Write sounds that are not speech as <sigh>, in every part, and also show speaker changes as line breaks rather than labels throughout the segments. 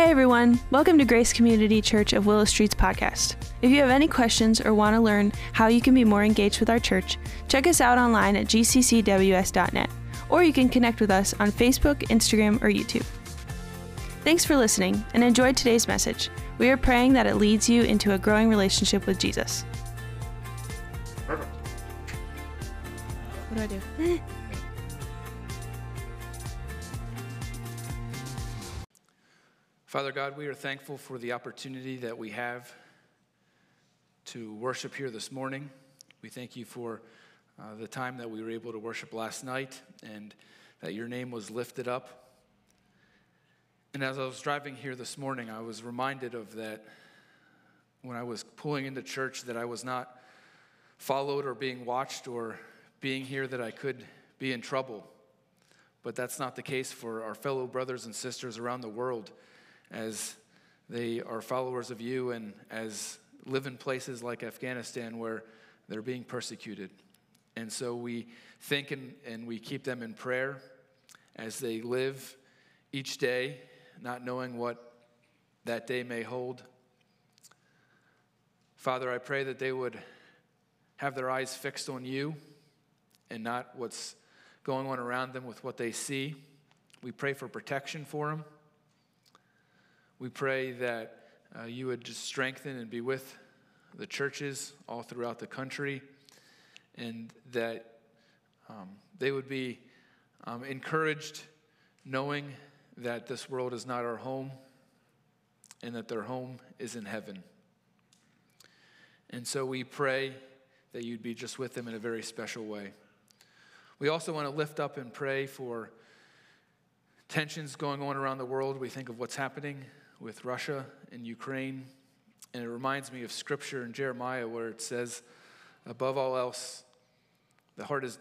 Hey everyone, welcome to Grace Community Church of Willow Street's podcast. If you have any questions or want to learn how you can be more engaged with our church, check us out online at gccws.net, or you can connect with us on Facebook, Instagram, or YouTube. Thanks for listening and enjoy today's message. We are praying that it leads you into a growing relationship with Jesus.
Perfect.
What do I do? <laughs>
Father God, we are thankful for the opportunity that we have to worship here this morning. We thank you for uh, the time that we were able to worship last night and that your name was lifted up. And as I was driving here this morning, I was reminded of that when I was pulling into church that I was not followed or being watched or being here that I could be in trouble. But that's not the case for our fellow brothers and sisters around the world as they are followers of you and as live in places like Afghanistan where they're being persecuted. And so we think and, and we keep them in prayer as they live each day, not knowing what that day may hold. Father, I pray that they would have their eyes fixed on you and not what's going on around them with what they see. We pray for protection for them. We pray that uh, you would just strengthen and be with the churches all throughout the country and that um, they would be um, encouraged knowing that this world is not our home and that their home is in heaven. And so we pray that you'd be just with them in a very special way. We also want to lift up and pray for tensions going on around the world. We think of what's happening with Russia and Ukraine. And it reminds me of scripture in Jeremiah where it says, above all else, the heart is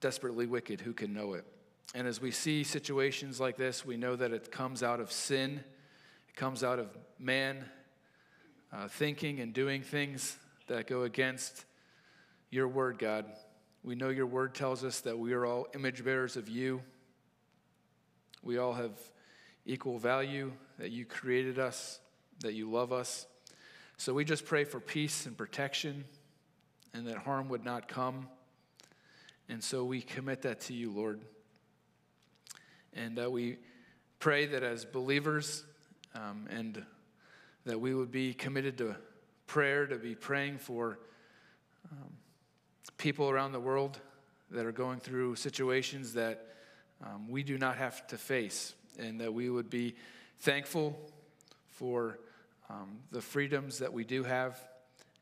desperately wicked. Who can know it? And as we see situations like this, we know that it comes out of sin, it comes out of man uh, thinking and doing things that go against your word, God. We know your word tells us that we are all image bearers of you. We all have equal value, that you created us, that you love us. So we just pray for peace and protection and that harm would not come. And so we commit that to you, Lord. And uh, we pray that as believers um, and that we would be committed to prayer, to be praying for um, people around the world that are going through situations that um, we do not have to face and that we would be thankful for um, the freedoms that we do have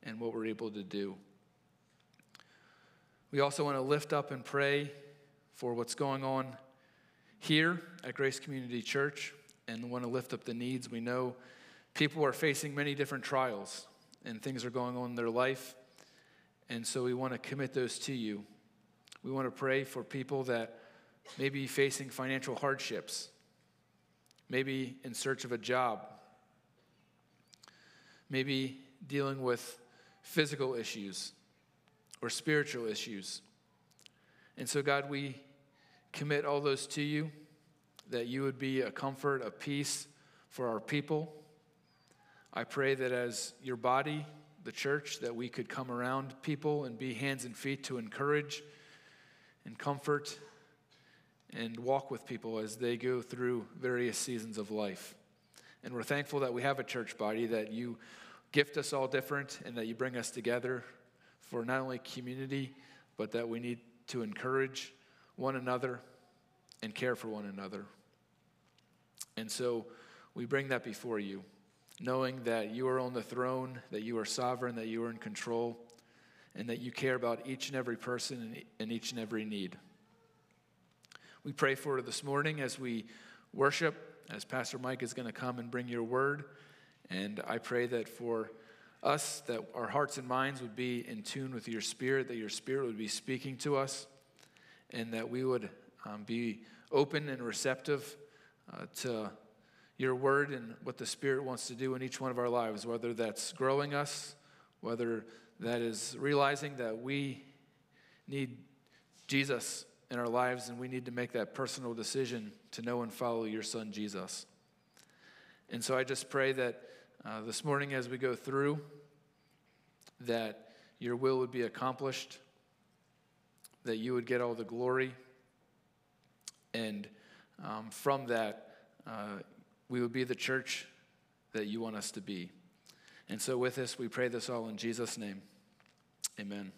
and what we're able to do. We also want to lift up and pray for what's going on here at Grace Community Church and want to lift up the needs. We know people are facing many different trials and things are going on in their life. And so we want to commit those to you. We want to pray for people that may be facing financial hardships maybe in search of a job, maybe dealing with physical issues or spiritual issues. And so, God, we commit all those to you, that you would be a comfort, a peace for our people. I pray that as your body, the church, that we could come around people and be hands and feet to encourage and comfort and walk with people as they go through various seasons of life. And we're thankful that we have a church body, that you gift us all different, and that you bring us together for not only community, but that we need to encourage one another and care for one another. And so we bring that before you, knowing that you are on the throne, that you are sovereign, that you are in control, and that you care about each and every person and each and every need. We pray for this morning as we worship, as Pastor Mike is going to come and bring your word. And I pray that for us, that our hearts and minds would be in tune with your spirit, that your spirit would be speaking to us, and that we would um, be open and receptive uh, to your word and what the Spirit wants to do in each one of our lives, whether that's growing us, whether that is realizing that we need Jesus in our lives, and we need to make that personal decision to know and follow your son, Jesus. And so I just pray that uh, this morning as we go through, that your will would be accomplished, that you would get all the glory, and um, from that, uh, we would be the church that you want us to be. And so, with this, we pray this all in Jesus' name. Amen.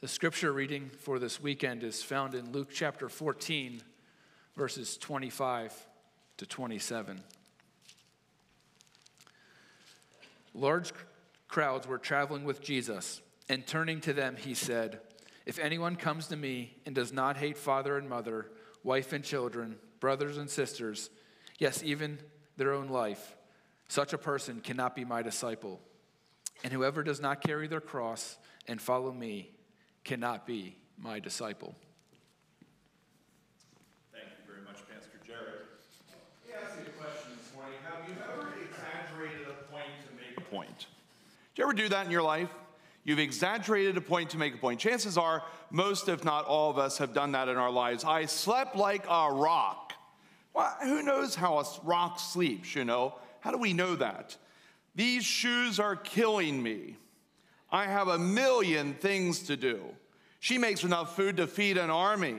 The scripture reading for this weekend is found in Luke chapter 14, verses 25 to 27. Large crowds were traveling with Jesus, and turning to them, he said, If anyone comes to me and does not hate father and mother, wife and children, brothers and sisters, yes, even their own life, such a person cannot be my disciple. And whoever does not carry their cross and follow me cannot be my disciple.
Thank you very much, Pastor Jared. Let me ask you a question this morning. Have you ever exaggerated a point to make a point? Did you ever do that in your life? You've exaggerated a point to make a point. Chances are, most, if not all of us, have done that in our lives. I slept like a rock. Well, who knows how a rock sleeps, you know? How do we know that? These shoes are killing me. I have a million things to do. She makes enough food to feed an army.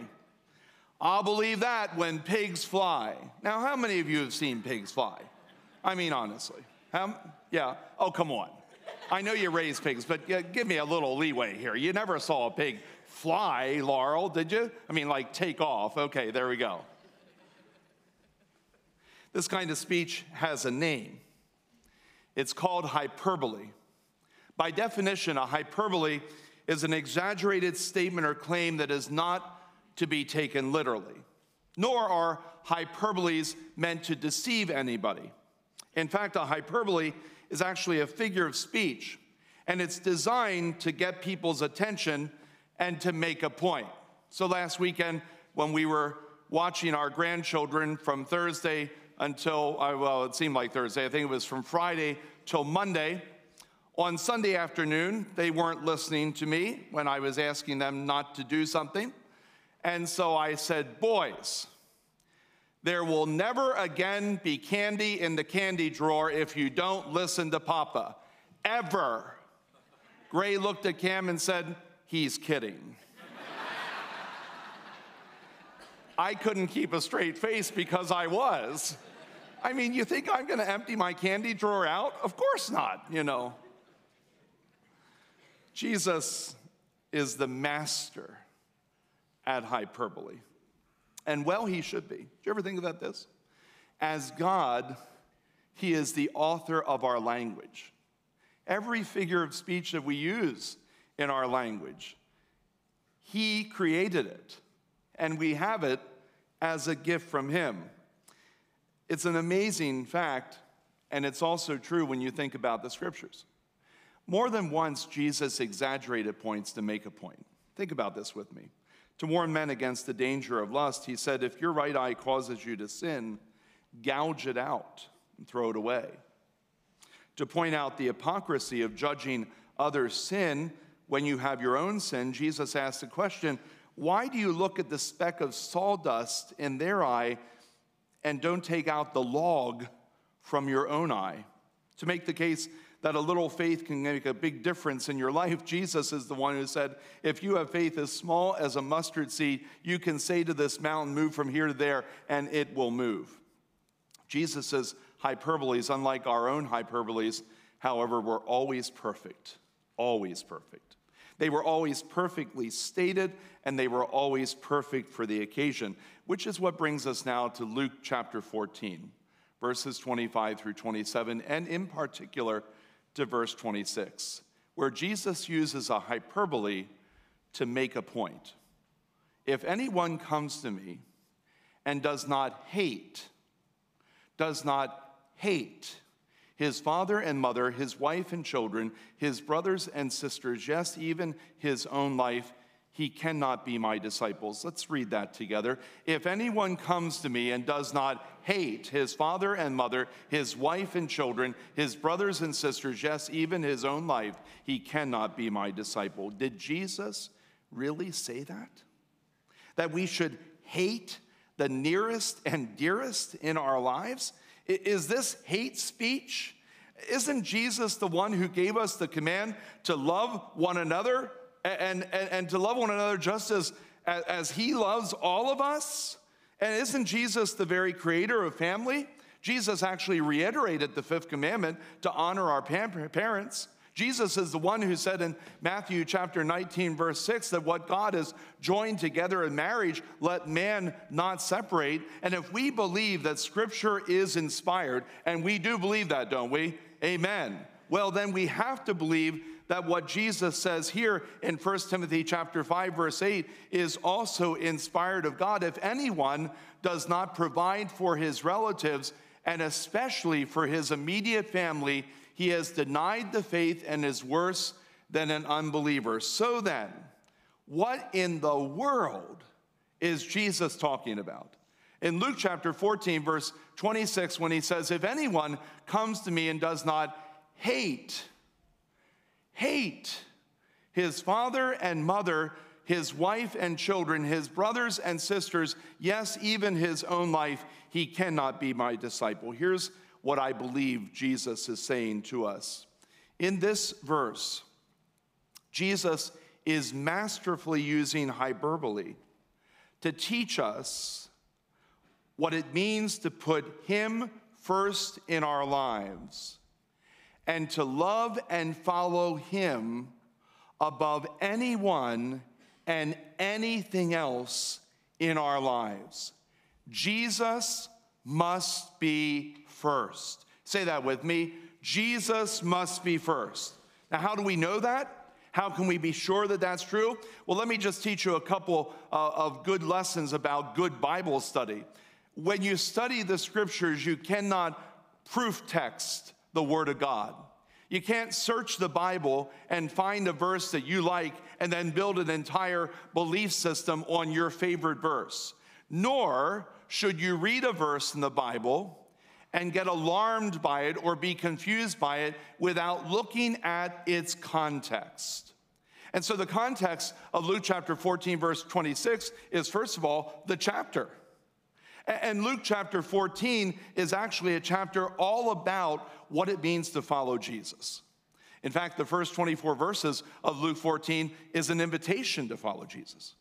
I'll believe that when pigs fly. Now, how many of you have seen pigs fly? I mean, honestly. How, yeah. Oh, come on. I know you raise pigs, but give me a little leeway here. You never saw a pig fly, Laurel, did you? I mean, like take off. Okay, there we go. This kind of speech has a name. It's called hyperbole. By definition, a hyperbole is an exaggerated statement or claim that is not to be taken literally, nor are hyperboles meant to deceive anybody. In fact, a hyperbole is actually a figure of speech, and it's designed to get people's attention and to make a point. So last weekend, when we were watching our grandchildren from Thursday until, uh, well, it seemed like Thursday, I think it was from Friday till Monday. On Sunday afternoon, they weren't listening to me when I was asking them not to do something. And so I said, Boys, there will never again be candy in the candy drawer if you don't listen to Papa. Ever. Gray looked at Cam and said, He's kidding. <laughs> I couldn't keep a straight face because I was. I mean, you think I'm going to empty my candy drawer out? Of course not, you know. Jesus is the master at hyperbole. And well, he should be. Do you ever think about this? As God, he is the author of our language. Every figure of speech that we use in our language, he created it, and we have it as a gift from him. It's an amazing fact, and it's also true when you think about the scriptures. More than once, Jesus exaggerated points to make a point. Think about this with me. To warn men against the danger of lust, he said, If your right eye causes you to sin, gouge it out and throw it away. To point out the hypocrisy of judging others' sin when you have your own sin, Jesus asked the question Why do you look at the speck of sawdust in their eye and don't take out the log from your own eye. To make the case that a little faith can make a big difference in your life, <laughs> Jesus is the one who said, If you have faith as small as a mustard seed, you can say to this mountain, Move from here to there, and it will move. Jesus' hyperboles, unlike our own hyperboles, however, were always perfect. Always perfect. They were always perfectly stated and they were always perfect for the occasion, which is what brings us now to Luke chapter 14, verses 25 through 27, and in particular to verse 26, where Jesus uses a hyperbole to make a point. If anyone comes to me and does not hate, does not hate his father and mother, his wife and children, his brothers and sisters, yes, even his own life, he cannot be my disciples. Let's read that together. If anyone comes to me and does not hate his father and mother, his wife and children, his brothers and sisters, yes, even his own life, he cannot be my disciple. Did Jesus really say that? That we should hate the nearest and dearest in our lives? Is this hate speech? Isn't Jesus the one who gave us the command to love one another and, and, and to love one another just as, as he loves all of us? And isn't Jesus the very creator of family? Jesus actually reiterated the fifth commandment to honor our parents. Jesus is the one who said in Matthew chapter 19, verse 6, that what God has joined together in marriage, let man not separate. And if we believe that scripture is inspired, and we do believe that, don't we? Amen. Well, then we have to believe that what Jesus says here in 1 Timothy chapter 5 verse 8 is also inspired of God. If anyone does not provide for his relatives and especially for his immediate family, he has denied the faith and is worse than an unbeliever. So then, what in the world is Jesus talking about? In Luke chapter 14, verse 26, when he says, If anyone comes to me and does not hate hate his father and mother, his wife and children, his brothers and sisters, yes, even his own life, he cannot be my disciple. Here's what I believe Jesus is saying to us. In this verse, Jesus is masterfully using hyperbole to teach us what it means to put Him first in our lives and to love and follow him above anyone and anything else in our lives. Jesus must be first. Say that with me. Jesus must be first. Now, how do we know that? How can we be sure that that's true? Well, let me just teach you a couple uh, of good lessons about good Bible study. When you study the scriptures, you cannot proof text the Word of God. You can't search the Bible and find a verse that you like and then build an entire belief system on your favorite verse. Nor should you read a verse in the Bible and get alarmed by it or be confused by it without looking at its context. And so, the context of Luke chapter 14, verse 26 is first of all the chapter. And Luke chapter 14 is actually a chapter all about what it means to follow Jesus. In fact, the first 24 verses of Luke 14 is an invitation to follow Jesus.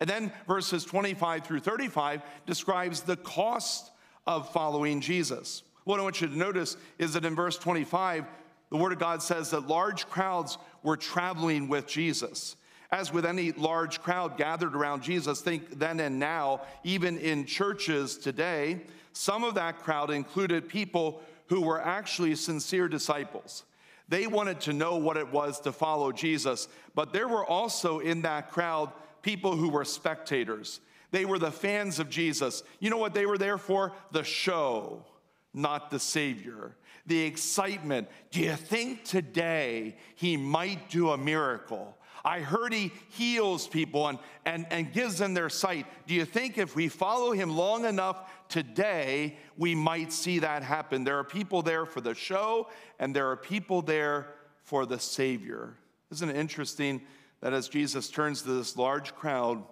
And then verses 25 through 35 describes the cost of following Jesus. What I want you to notice is that in verse 25, the Word of God says that large crowds were traveling with Jesus. As with any large crowd gathered around Jesus, think then and now, even in churches today, some of that crowd included people who were actually sincere disciples. They wanted to know what it was to follow Jesus, but there were also in that crowd people who were spectators. They were the fans of Jesus. You know what they were there for? The show, not the Savior. The excitement. Do you think today he might do a miracle? I heard he heals people and, and, and gives them their sight. Do you think if we follow him long enough today, we might see that happen? There are people there for the show, and there are people there for the Savior. Isn't it interesting that as Jesus turns to this large crowd,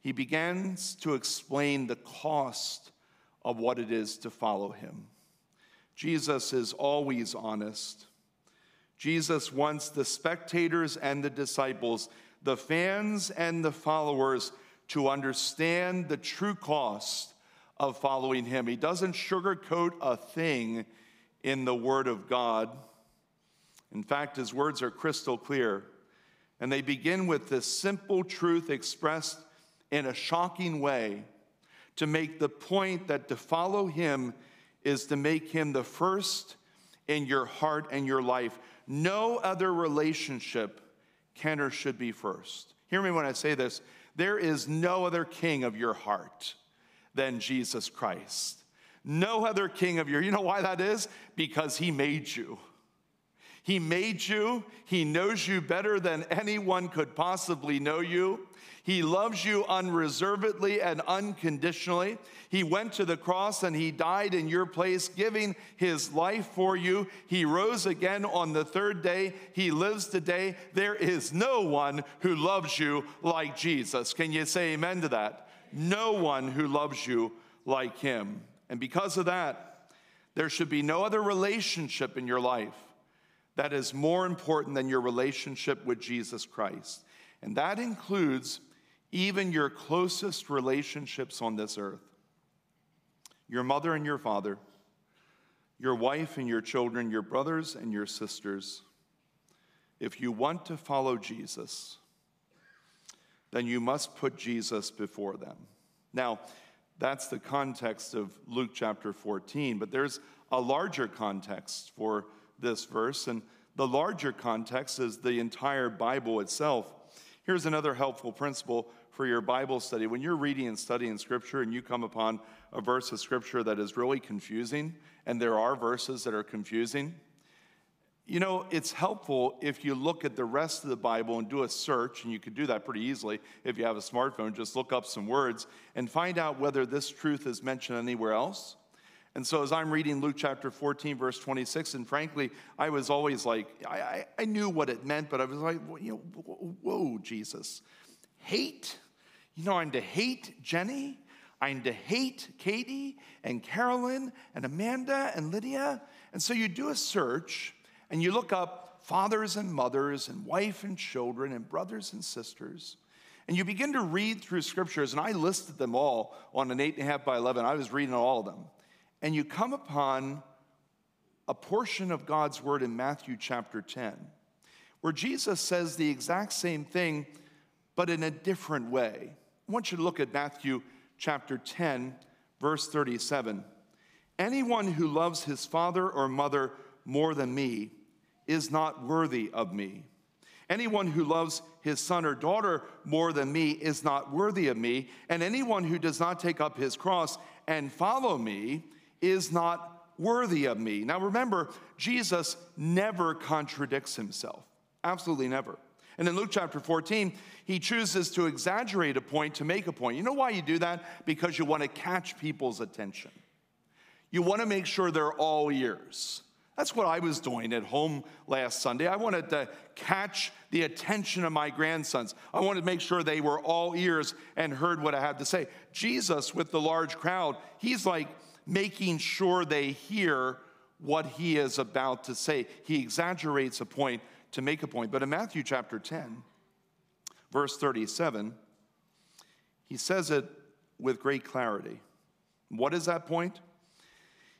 he begins to explain the cost of what it is to follow him? Jesus is always honest. Jesus wants the spectators and the disciples, the fans and the followers, to understand the true cost of following him. He doesn't sugarcoat a thing in the Word of God. In fact, his words are crystal clear. And they begin with this simple truth expressed in a shocking way to make the point that to follow him is to make him the first in your heart and your life. No other relationship can or should be first. Hear me when I say this. There is no other king of your heart than Jesus Christ. No other king of your, you know why that is? Because he made you. He made you. He knows you better than anyone could possibly know you. He loves you unreservedly and unconditionally. He went to the cross and he died in your place, giving his life for you. He rose again on the third day. He lives today. There is no one who loves you like Jesus. Can you say amen to that? No one who loves you like him. And because of that, there should be no other relationship in your life that is more important than your relationship with Jesus Christ. And that includes even your closest relationships on this earth your mother and your father, your wife and your children, your brothers and your sisters. If you want to follow Jesus, then you must put Jesus before them. Now, that's the context of Luke chapter 14, but there's a larger context for this verse, and the larger context is the entire Bible itself. Here's another helpful principle for your Bible study. When you're reading and studying Scripture and you come upon a verse of Scripture that is really confusing, and there are verses that are confusing, you know, it's helpful if you look at the rest of the Bible and do a search, and you can do that pretty easily if you have a smartphone. Just look up some words and find out whether this truth is mentioned anywhere else. And so, as I'm reading Luke chapter 14, verse 26, and frankly, I was always like, I, I, I knew what it meant, but I was like, you know, whoa, Jesus. Hate? You know, I'm to hate Jenny, I'm to hate Katie and Carolyn and Amanda and Lydia. And so you do a search and you look up fathers and mothers and wife and children and brothers and sisters. And you begin to read through scriptures, and I listed them all on an eight and a half by 11. I was reading all of them. And you come upon a portion of God's word in Matthew chapter 10, where Jesus says the exact same thing, but in a different way. I want you to look at Matthew chapter 10, verse 37. Anyone who loves his father or mother more than me is not worthy of me. Anyone who loves his son or daughter more than me is not worthy of me. And anyone who does not take up his cross and follow me is not worthy of me. Now remember, Jesus never contradicts himself. Absolutely never. And in Luke chapter 14, he chooses to exaggerate a point to make a point. You know why you do that? Because you want to catch people's attention. You want to make sure they're all ears. That's what I was doing at home last Sunday. I wanted to catch the attention of my grandsons. I wanted to make sure they were all ears and heard what I had to say. Jesus, with the large crowd, he's like making sure they hear what he is about to say. He exaggerates a point to make a point. But in Matthew chapter 10, verse 37, he says it with great clarity. What is that point?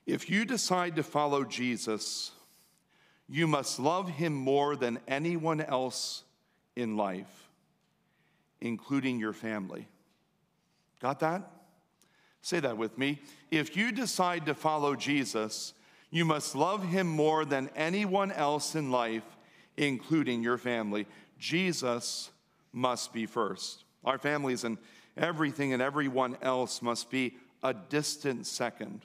If you decide to follow Jesus, you must love him more than anyone else in life, including your family. Got that? Say that with me. If you decide to follow Jesus, you must love him more than anyone else in life, including your family. Jesus must be first. Our families and everything and everyone else must be a distant second.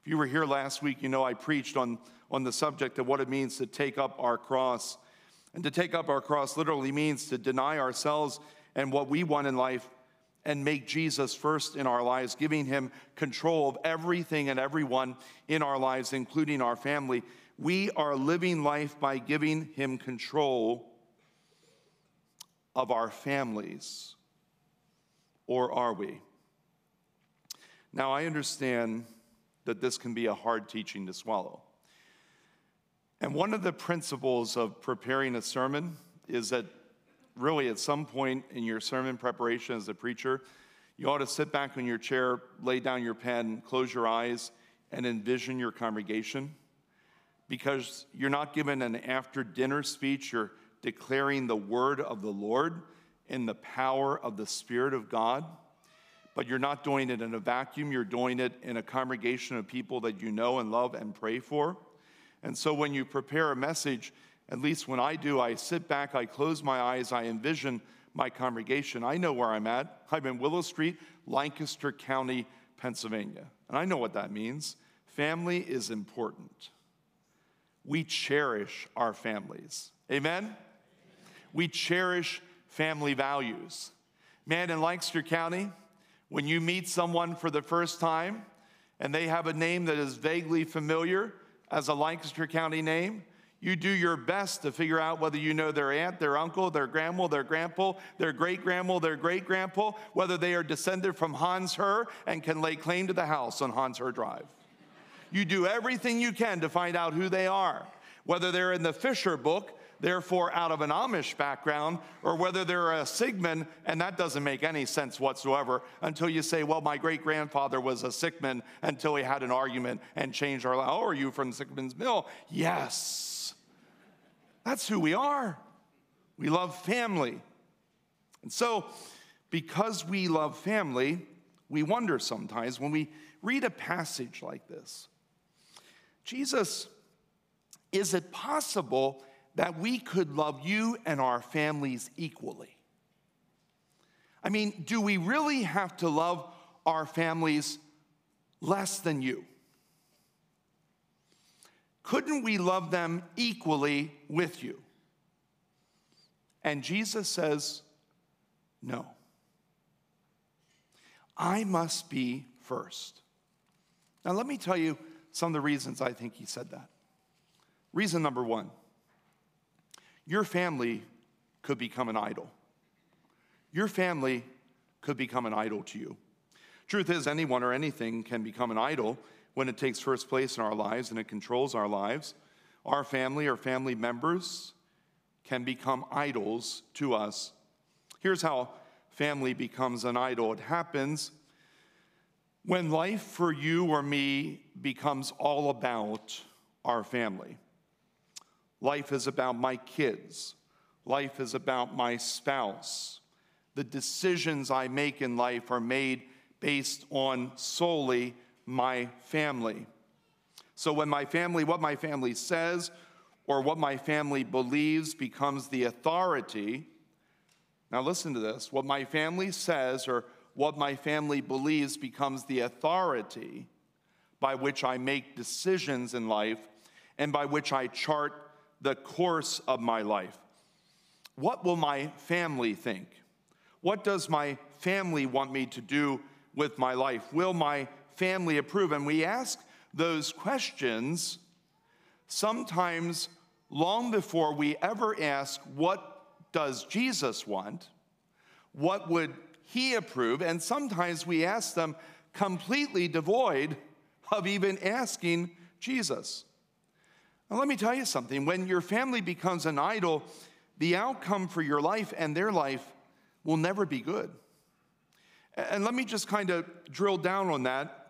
If you were here last week, you know I preached on, on the subject of what it means to take up our cross. And to take up our cross literally means to deny ourselves and what we want in life and make Jesus first in our lives, giving him control of everything and everyone in our lives, including our family. We are living life by giving him control of our families. Or are we? Now, I understand that this can be a hard teaching to swallow. And one of the principles of preparing a sermon is that really at some point in your sermon preparation as a preacher, you ought to sit back in your chair, lay down your pen, close your eyes, and envision your congregation. Because you're not given an after dinner speech, you're declaring the word of the Lord in the power of the Spirit of God. But you're not doing it in a vacuum, you're doing it in a congregation of people that you know and love and pray for. And so when you prepare a message, at least when I do, I sit back, I close my eyes, I envision my congregation. I know where I'm at. I'm in Willow Street, Lancaster County, Pennsylvania. And I know what that means. Family is important. We cherish our families. Amen? We cherish family values. Man, in Lancaster County, when you meet someone for the first time and they have a name that is vaguely familiar as a Lancaster County name, You do your best to figure out whether you know their aunt, their uncle, their grandma, their grandpa, their great grandma, their great grandpa, whether they are descended from Hans Herr and can lay claim to the house on Hans Herr Drive. You do everything you can to find out who they are, whether they're in the Fisher book, therefore out of an Amish background, or whether they're a Sigmund, and that doesn't make any sense whatsoever until you say, well, my great grandfather was a Sigmund until he had an argument and changed our life. Oh, are you from Sigmund's Mill? Yes. That's who we are. We love family. And so, because we love family, we wonder sometimes when we read a passage like this Jesus, is it possible that we could love you and our families equally? I mean, do we really have to love our families less than you? Couldn't we love them equally with you? And Jesus says, No. I must be first. Now, let me tell you some of the reasons I think he said that. Reason number one your family could become an idol. Your family could become an idol to you. Truth is, anyone or anything can become an idol when it takes first place in our lives and it controls our lives, our family or family members can become idols to us. Here's how family becomes an idol it happens when life for you or me becomes all about our family. Life is about my kids. Life is about my spouse. The decisions I make in life are made based on solely my family. So when my family, what my family says or what my family believes becomes the authority, now listen to this what my family says or what my family believes becomes the authority by which I make decisions in life and by which I chart the course of my life. What will my family think? What does my family want me to do with my life? Will my family approve? And we ask those questions sometimes long before we ever ask, What does Jesus want? What would he approve? And sometimes we ask them completely devoid of even asking Jesus. Now, let me tell you something when your family becomes an idol, the outcome for your life and their life will never be good. And let me just kind of drill down on that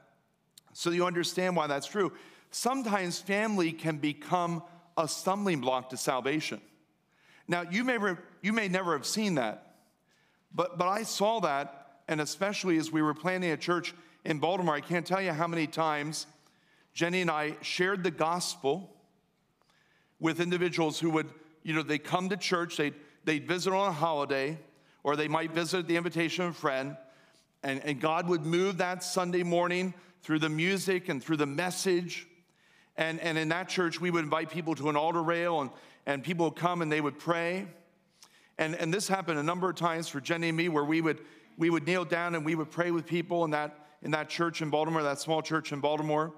so you understand why that's true. Sometimes family can become a stumbling block to salvation. Now, you may, you may never have seen that, but, but I saw that, and especially as we were planning a church in Baltimore, I can't tell you how many times Jenny and I shared the gospel with individuals who would, you know, they come to church, they'd, they'd visit on a holiday, or they might visit at the invitation of a friend, and, and God would move that Sunday morning through the music and through the message. And, and in that church, we would invite people to an altar rail, and, and people would come and they would pray. And, and this happened a number of times for Jenny and me, where we would, we would kneel down and we would pray with people in that, in that church in Baltimore, that small church in Baltimore.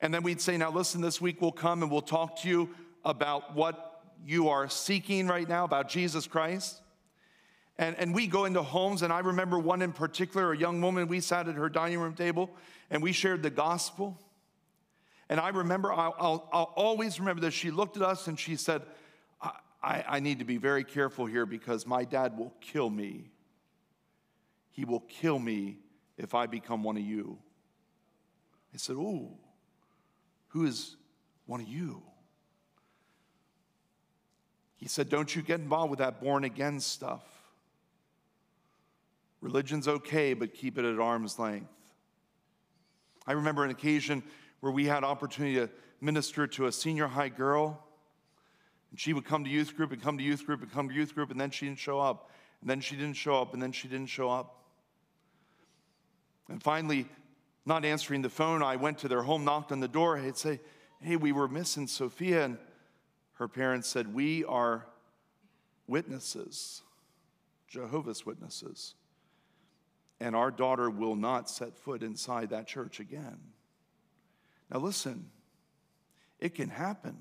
And then we'd say, Now, listen, this week we'll come and we'll talk to you about what you are seeking right now, about Jesus Christ. And, and we go into homes, and I remember one in particular, a young woman, we sat at her dining room table and we shared the gospel. And I remember, I'll, I'll, I'll always remember this. She looked at us and she said, I, I, I need to be very careful here because my dad will kill me. He will kill me if I become one of you. I said, Oh, who is one of you? He said, Don't you get involved with that born again stuff. Religion's okay, but keep it at arm's length. I remember an occasion where we had opportunity to minister to a senior high girl. And she would come to youth group and come to youth group and come to youth group, and then she didn't show up. And then she didn't show up, and then she didn't show up. And finally, not answering the phone, I went to their home, knocked on the door. I'd say, Hey, we were missing Sophia. And her parents said, We are witnesses, Jehovah's Witnesses and our daughter will not set foot inside that church again. Now, listen, it can happen.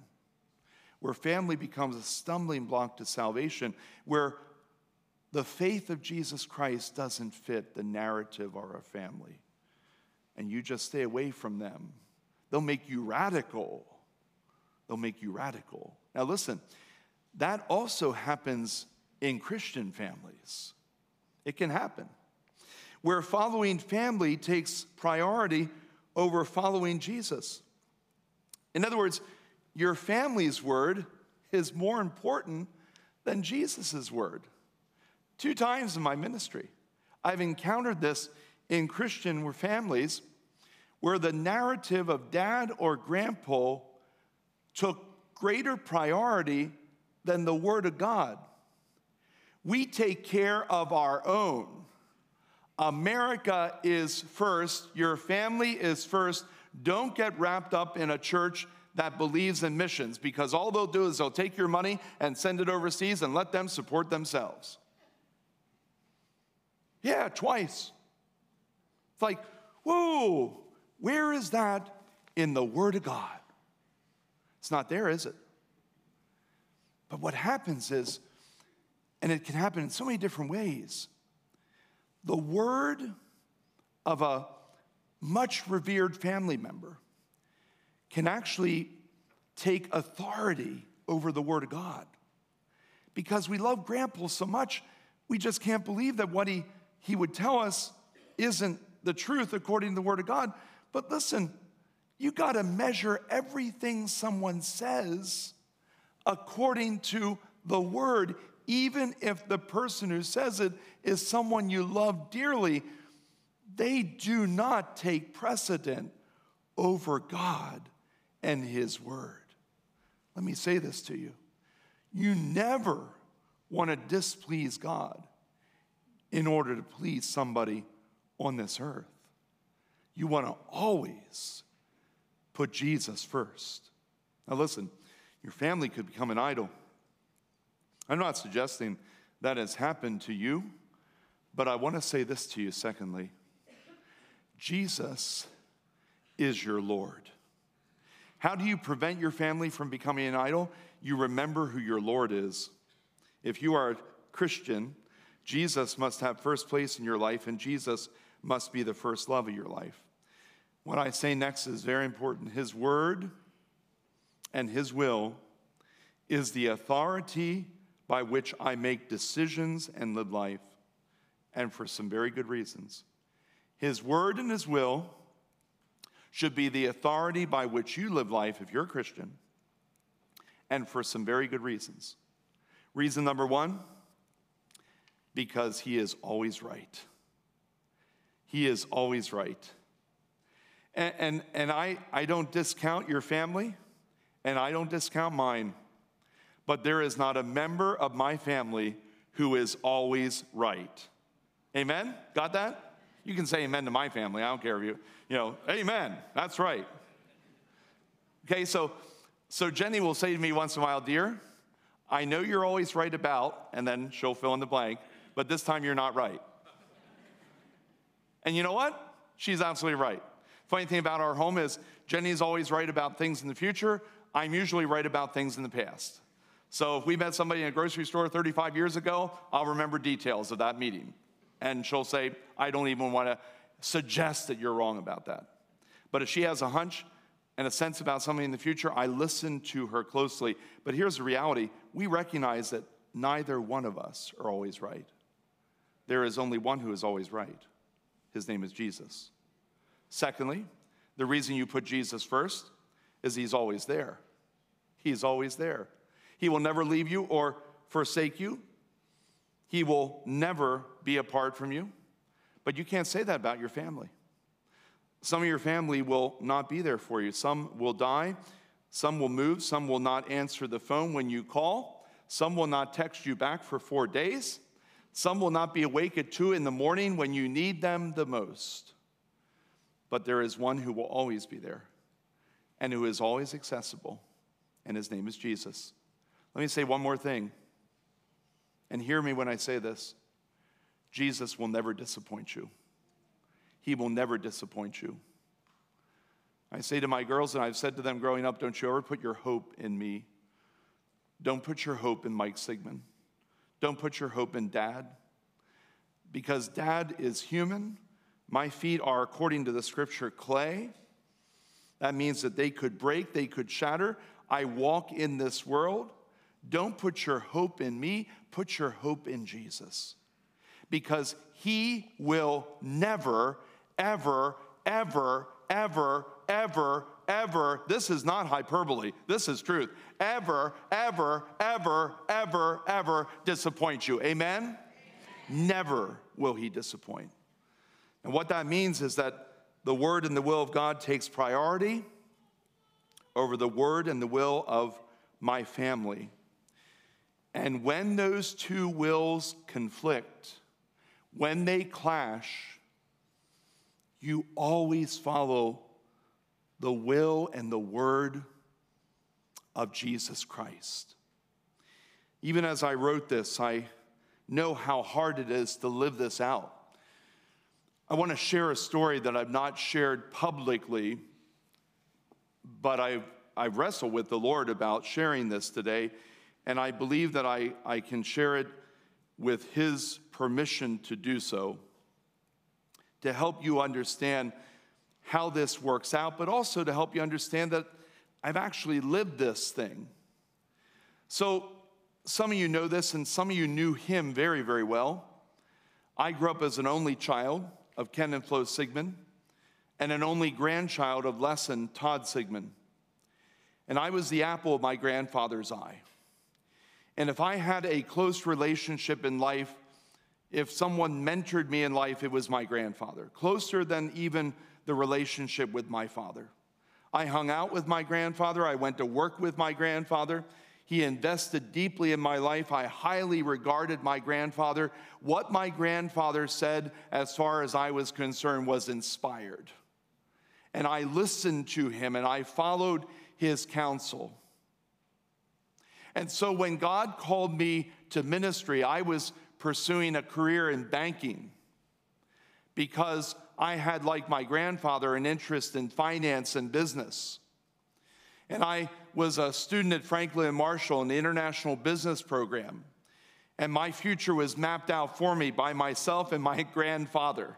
where family becomes a stumbling block to salvation, where the faith of Jesus Christ doesn't fit the narrative of our family, and you just stay away from them. They'll make you radical. They'll make you radical. Now, listen, that also happens in Christian families. It can happen. Where following family takes priority over following Jesus. In other words, your family's word is more important than Jesus' word. Two times in my ministry, I've encountered this in Christian families where the narrative of dad or grandpa took greater priority than the Word of God. We take care of our own. America is first, your family is first. Don't get wrapped up in a church that believes in missions because all they'll do is they'll take your money and send it overseas and let them support themselves. Yeah, twice. It's like, whoa, where is that in the Word of God? It's not there, is it? But what happens is, and it can happen in so many different ways, the word of a much revered family member can actually take authority over the Word of God. Because we love Grandpa so much, we just can't believe that what he, he would tell us isn't the truth according to the Word of God. But listen, you got to measure everything someone says according to the Word, even if the person who says it is someone you love dearly. They do not take precedent over God and His Word. Let me say this to you you never want to displease God in order to please somebody on this earth. You want to always put Jesus first. Now, listen, your family could become an idol. I'm not suggesting that has happened to you, but I want to say this to you secondly Jesus is your Lord. How do you prevent your family from becoming an idol? You remember who your Lord is. If you are a Christian, Jesus must have first place in your life, and Jesus must be the first love of your life. What I say next is very important. His word and his will is the authority by which I make decisions and live life, and for some very good reasons. His word and his will should be the authority by which you live life if you're a Christian, and for some very good reasons. Reason number one, because he is always right. He is always right. And, and, and I, I don't discount your family, and I don't discount mine, but there is not a member of my family who is always right. Amen? Got that? You can say amen to my family. I don't care if you, you know, amen. That's right. Okay, so so Jenny will say to me once in a while, dear, I know you're always right about, and then she'll fill in the blank, but this time you're not right. And you know what? She's absolutely right. Funny thing about our home is Jenny's always right about things in the future. I'm usually right about things in the past. So if we met somebody in a grocery store 35 years ago, I'll remember details of that meeting and she'll say, I don't even want to suggest that you're wrong about that. But if she has a hunch and a sense about something in the future, I listen to her closely. But here's the reality we recognize that neither one of us are always right. There is only one who is always right. His name is Jesus. Secondly, the reason you put Jesus first is he's always there. He's always there. He will never leave you or forsake you. He will never be apart from you. But you can't say that about your family. Some of your family will not be there for you. Some will die. Some will move. Some will not answer the phone when you call. Some will not text you back for four days. Some will not be awake at two in the morning when you need them the most. But there is one who will always be there and who is always accessible, and his name is Jesus. Let me say one more thing. And hear me when I say this Jesus will never disappoint you. He will never disappoint you. I say to my girls, and I've said to them growing up, don't you ever put your hope in me. don't put your hope in Mike Sigmund. Don't put your hope in dad. Because dad is human. My feet are, according to the scripture, clay. That means that they could break, they could shatter. I walk in this world. Don't put your hope in me, put your hope in Jesus. Because he will never, ever, ever, ever, ever, ever, this is not hyperbole, this is truth, ever, ever, ever, ever, ever disappoint you. Amen? Amen? Never will he disappoint. And what that means is that the word and the will of God takes priority over the word and the will of my family. And when those two wills conflict, when they clash, you always follow the will and the word of Jesus Christ. Even as I wrote this, I know how hard it is to live this out. I want to share a story that I've not shared publicly, but I've, I've wrestled with the Lord about sharing this today, and I believe that I, I can share it with His permission to do so to help you understand how this works out, but also to help you understand that I've actually lived this thing. So, some of you know this, and some of you knew him very, very well. I grew up as an only child of Ken and Flo Sigmund, and an only grandchild of Les and Todd Sigmund. And I was the apple of my grandfather's eye. And if I had a close relationship in life, if someone mentored me in life, it was my grandfather, closer than even the relationship with my father. I hung out with my grandfather, I went to work with my grandfather. He invested deeply in my life. I highly regarded my grandfather. What my grandfather said, as far as I was concerned, was inspired. And I listened to him and I followed his counsel. And so when God called me to ministry, I was pursuing a career in banking because I had, like my grandfather, an interest in finance and business. And I was a student at Franklin and Marshall in the International Business Program. And my future was mapped out for me by myself and my <laughs> grandfather.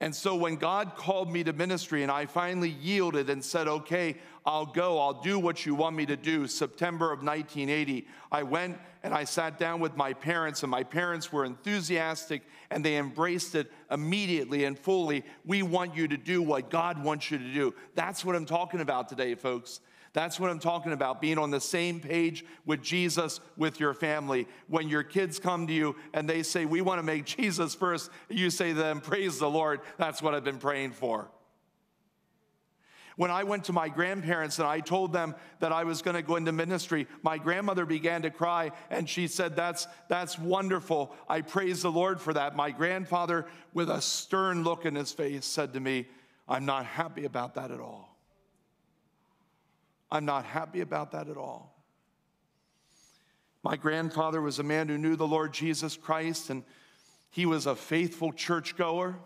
And so when God called me to ministry and I finally yielded and said, okay, I'll go, I'll do what you want me to do, September of 1980, I went and I sat down with my parents, and my parents were enthusiastic and they embraced it immediately and fully. We want you to do what God wants you to do. That's what I'm talking about today, folks. That's what I'm talking about being on the same page with Jesus with your family. When your kids come to you and they say, We want to make Jesus first, you say to them, Praise the Lord. That's what I've been praying for. When I went to my grandparents and I told them that I was going to go into ministry, my grandmother began to cry and she said, That's, that's wonderful. I praise the Lord for that. My grandfather, with a stern look in his face, said to me, I'm not happy about that at all. I'm not happy about that at all. My grandfather was a man who knew the Lord Jesus Christ and he was a faithful churchgoer.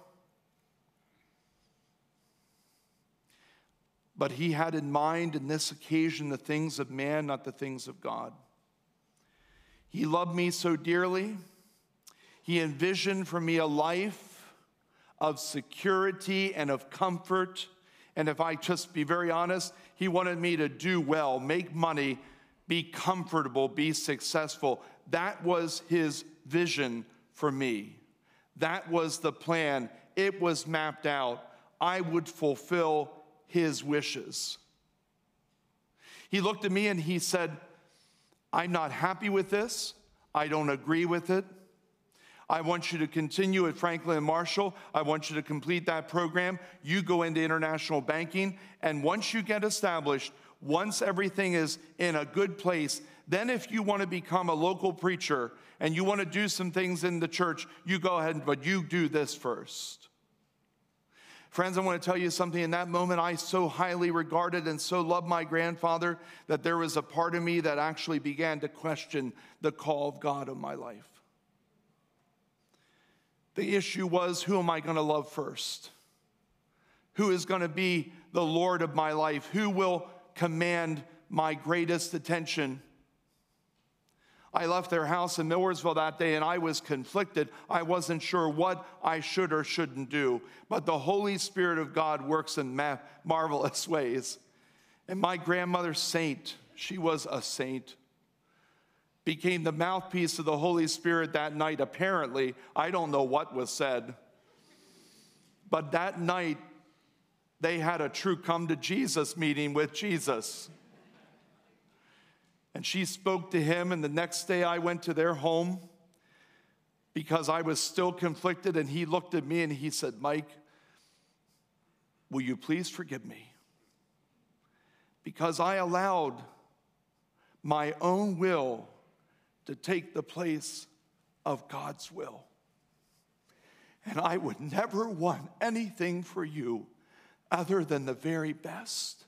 But he had in mind in this occasion the things of man, not the things of God. He loved me so dearly. He envisioned for me a life of security and of comfort. And if I just be very honest, he wanted me to do well, make money, be comfortable, be successful. That was his vision for me. That was the plan. It was mapped out. I would fulfill his wishes. He looked at me and he said, I'm not happy with this. I don't agree with it. I want you to continue at Franklin and Marshall. I want you to complete that program. You go into international banking. And once you get established, once everything is in a good place, then if you want to become a local preacher and you want to do some things in the church, you go ahead, but you do this first. Friends, I want to tell you something. In that moment, I so highly regarded and so loved my grandfather that there was a part of me that actually began to question the call of God in my life. The issue was who am I going to love first? Who is going to be the Lord of my life? Who will command my greatest attention. I left their house in Millersville that day and I was conflicted. I wasn't sure what I should or shouldn't do. But the Holy Spirit of God works in ma- marvelous <laughs> ways. And my grandmother, Saint, she was a saint, became the mouthpiece of the Holy Spirit that night, apparently. I don't know what was said. But that night, they had a true come to Jesus meeting with Jesus. And she spoke to him, and the next day I went to their home because I was still conflicted. And he looked at me and he said, Mike, will you please forgive me? Because I allowed my own will to take the place of God's will. And I would never want anything for you other than the very best.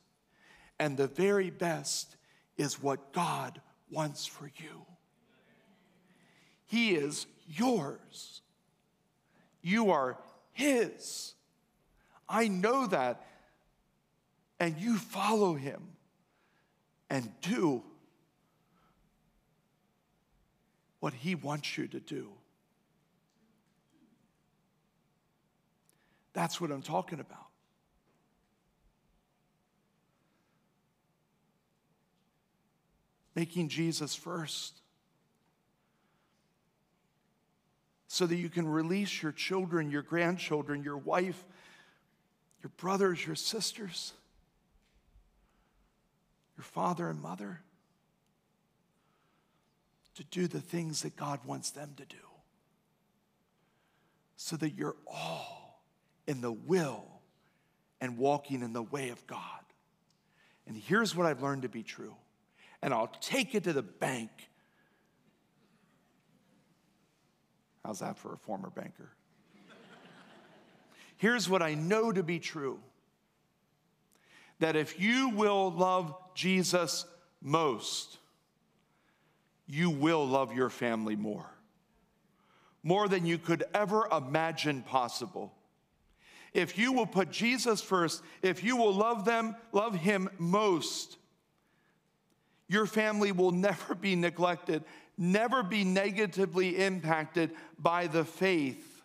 And the very best is what God wants for you. He is yours. You are His. I know that. And you follow Him and do what He wants you to do. That's what I'm talking about. making Jesus first. So that you can release your children, your grandchildren, your wife, your brothers, your sisters, your father and mother to do the things that God wants them to do. So that you're all in the will and walking in the way of God. And here's what I've learned to be true and I'll take it to the bank. How's that for a former banker? <laughs> Here's what I know to be true that if you will love Jesus most, you will love your family more. More than you could ever imagine possible. If you will put Jesus first, if you will love them, love him most, your family will never be neglected, never be negatively impacted by the faith.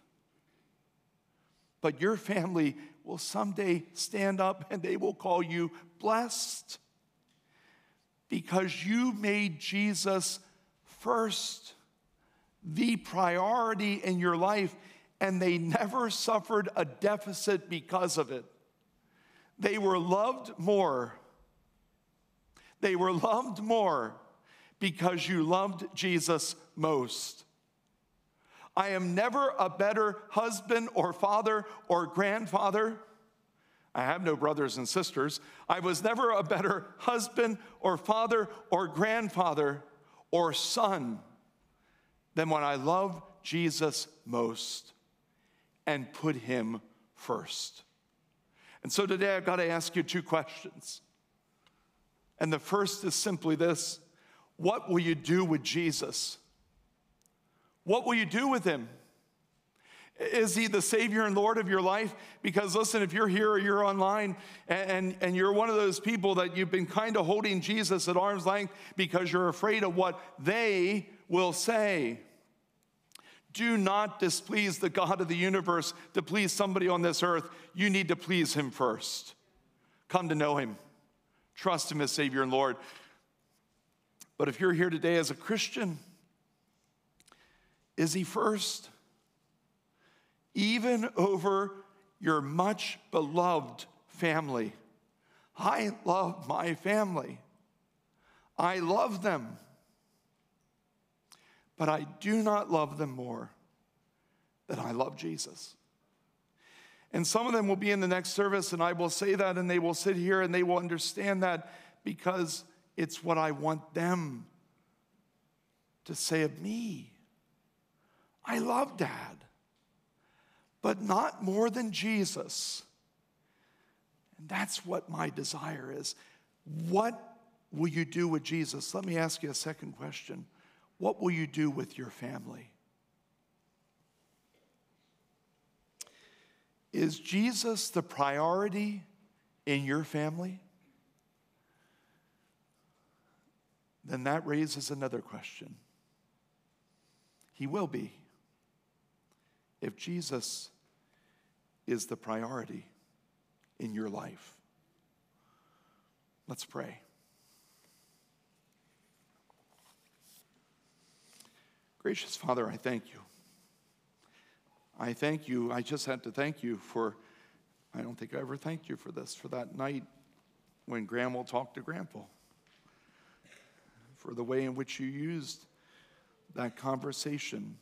But your family will someday stand up and they will call you blessed because you made Jesus first, the priority in your life, and they never suffered a deficit because of it. They were loved more they were loved more because you loved Jesus most. I am never a better husband or father or grandfather. I have no brothers and sisters. I was never a better husband or father or grandfather or son than when I love Jesus most and put him first. And so today I've got to ask you two questions. And the first is simply this What will you do with Jesus? What will you do with him? Is he the Savior and Lord of your life? Because listen, if you're here or you're online and, and, and you're one of those people that you've been kind of holding Jesus at arm's length because you're afraid of what they will say, do not displease the God of the universe to please somebody on this earth. You need to please him first. Come to know him. Trust Him as Savior and Lord. But if you're here today as a Christian, is He first? Even over your much beloved family. I love my family. I love them. But I do not love them more than I love Jesus. And some of them will be in the next service, and I will say that, and they will sit here and they will understand that because it's what I want them to say of me. I love dad, but not more than Jesus. And that's what my desire is. What will you do with Jesus? Let me ask you a second question. What will you do with your family? Is Jesus the priority in your family? then that raises another question. He will be. If Jesus is the priority in your life. Let's pray. Gracious Father, I thank you. I thank you. I just had to thank you for, I don't think I ever thanked you for this, for that night when Grandma talked to Grandpa, for the way in which you used that conversation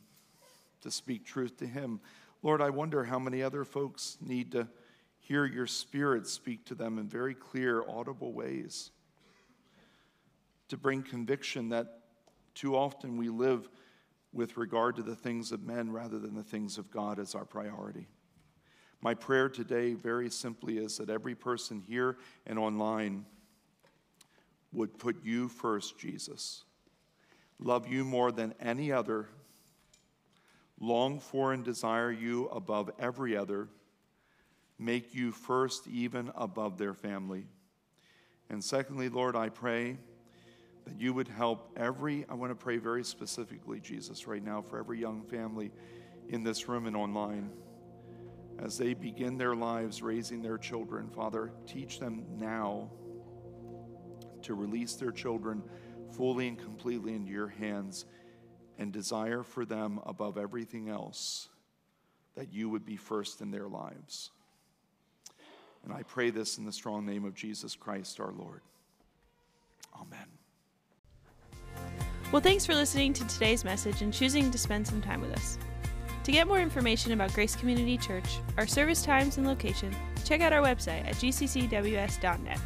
to speak truth to him. Lord, I wonder how many other folks need to hear your spirit speak to them in very clear, audible ways to bring conviction that too often we live with regard to the things of men rather than the things of God as our priority. My prayer today, very simply, is that every person here and online would put you first, Jesus. Love you more than any other long for and desire you above every other, make you first even above their family. And secondly, Lord, I pray that you would help every, I want to pray very specifically, Jesus, right now for every young family in this room and online. As they begin their lives raising their children, Father, teach them now to release their children fully and completely into your hands and desire for them above everything else that you would be first in their lives. And I pray this in the strong name of Jesus Christ our Lord. Amen.
Well, thanks for listening to today's message and choosing to spend some time with us. To get more information about Grace Community Church, our service times and location, check out our website at gccws.net.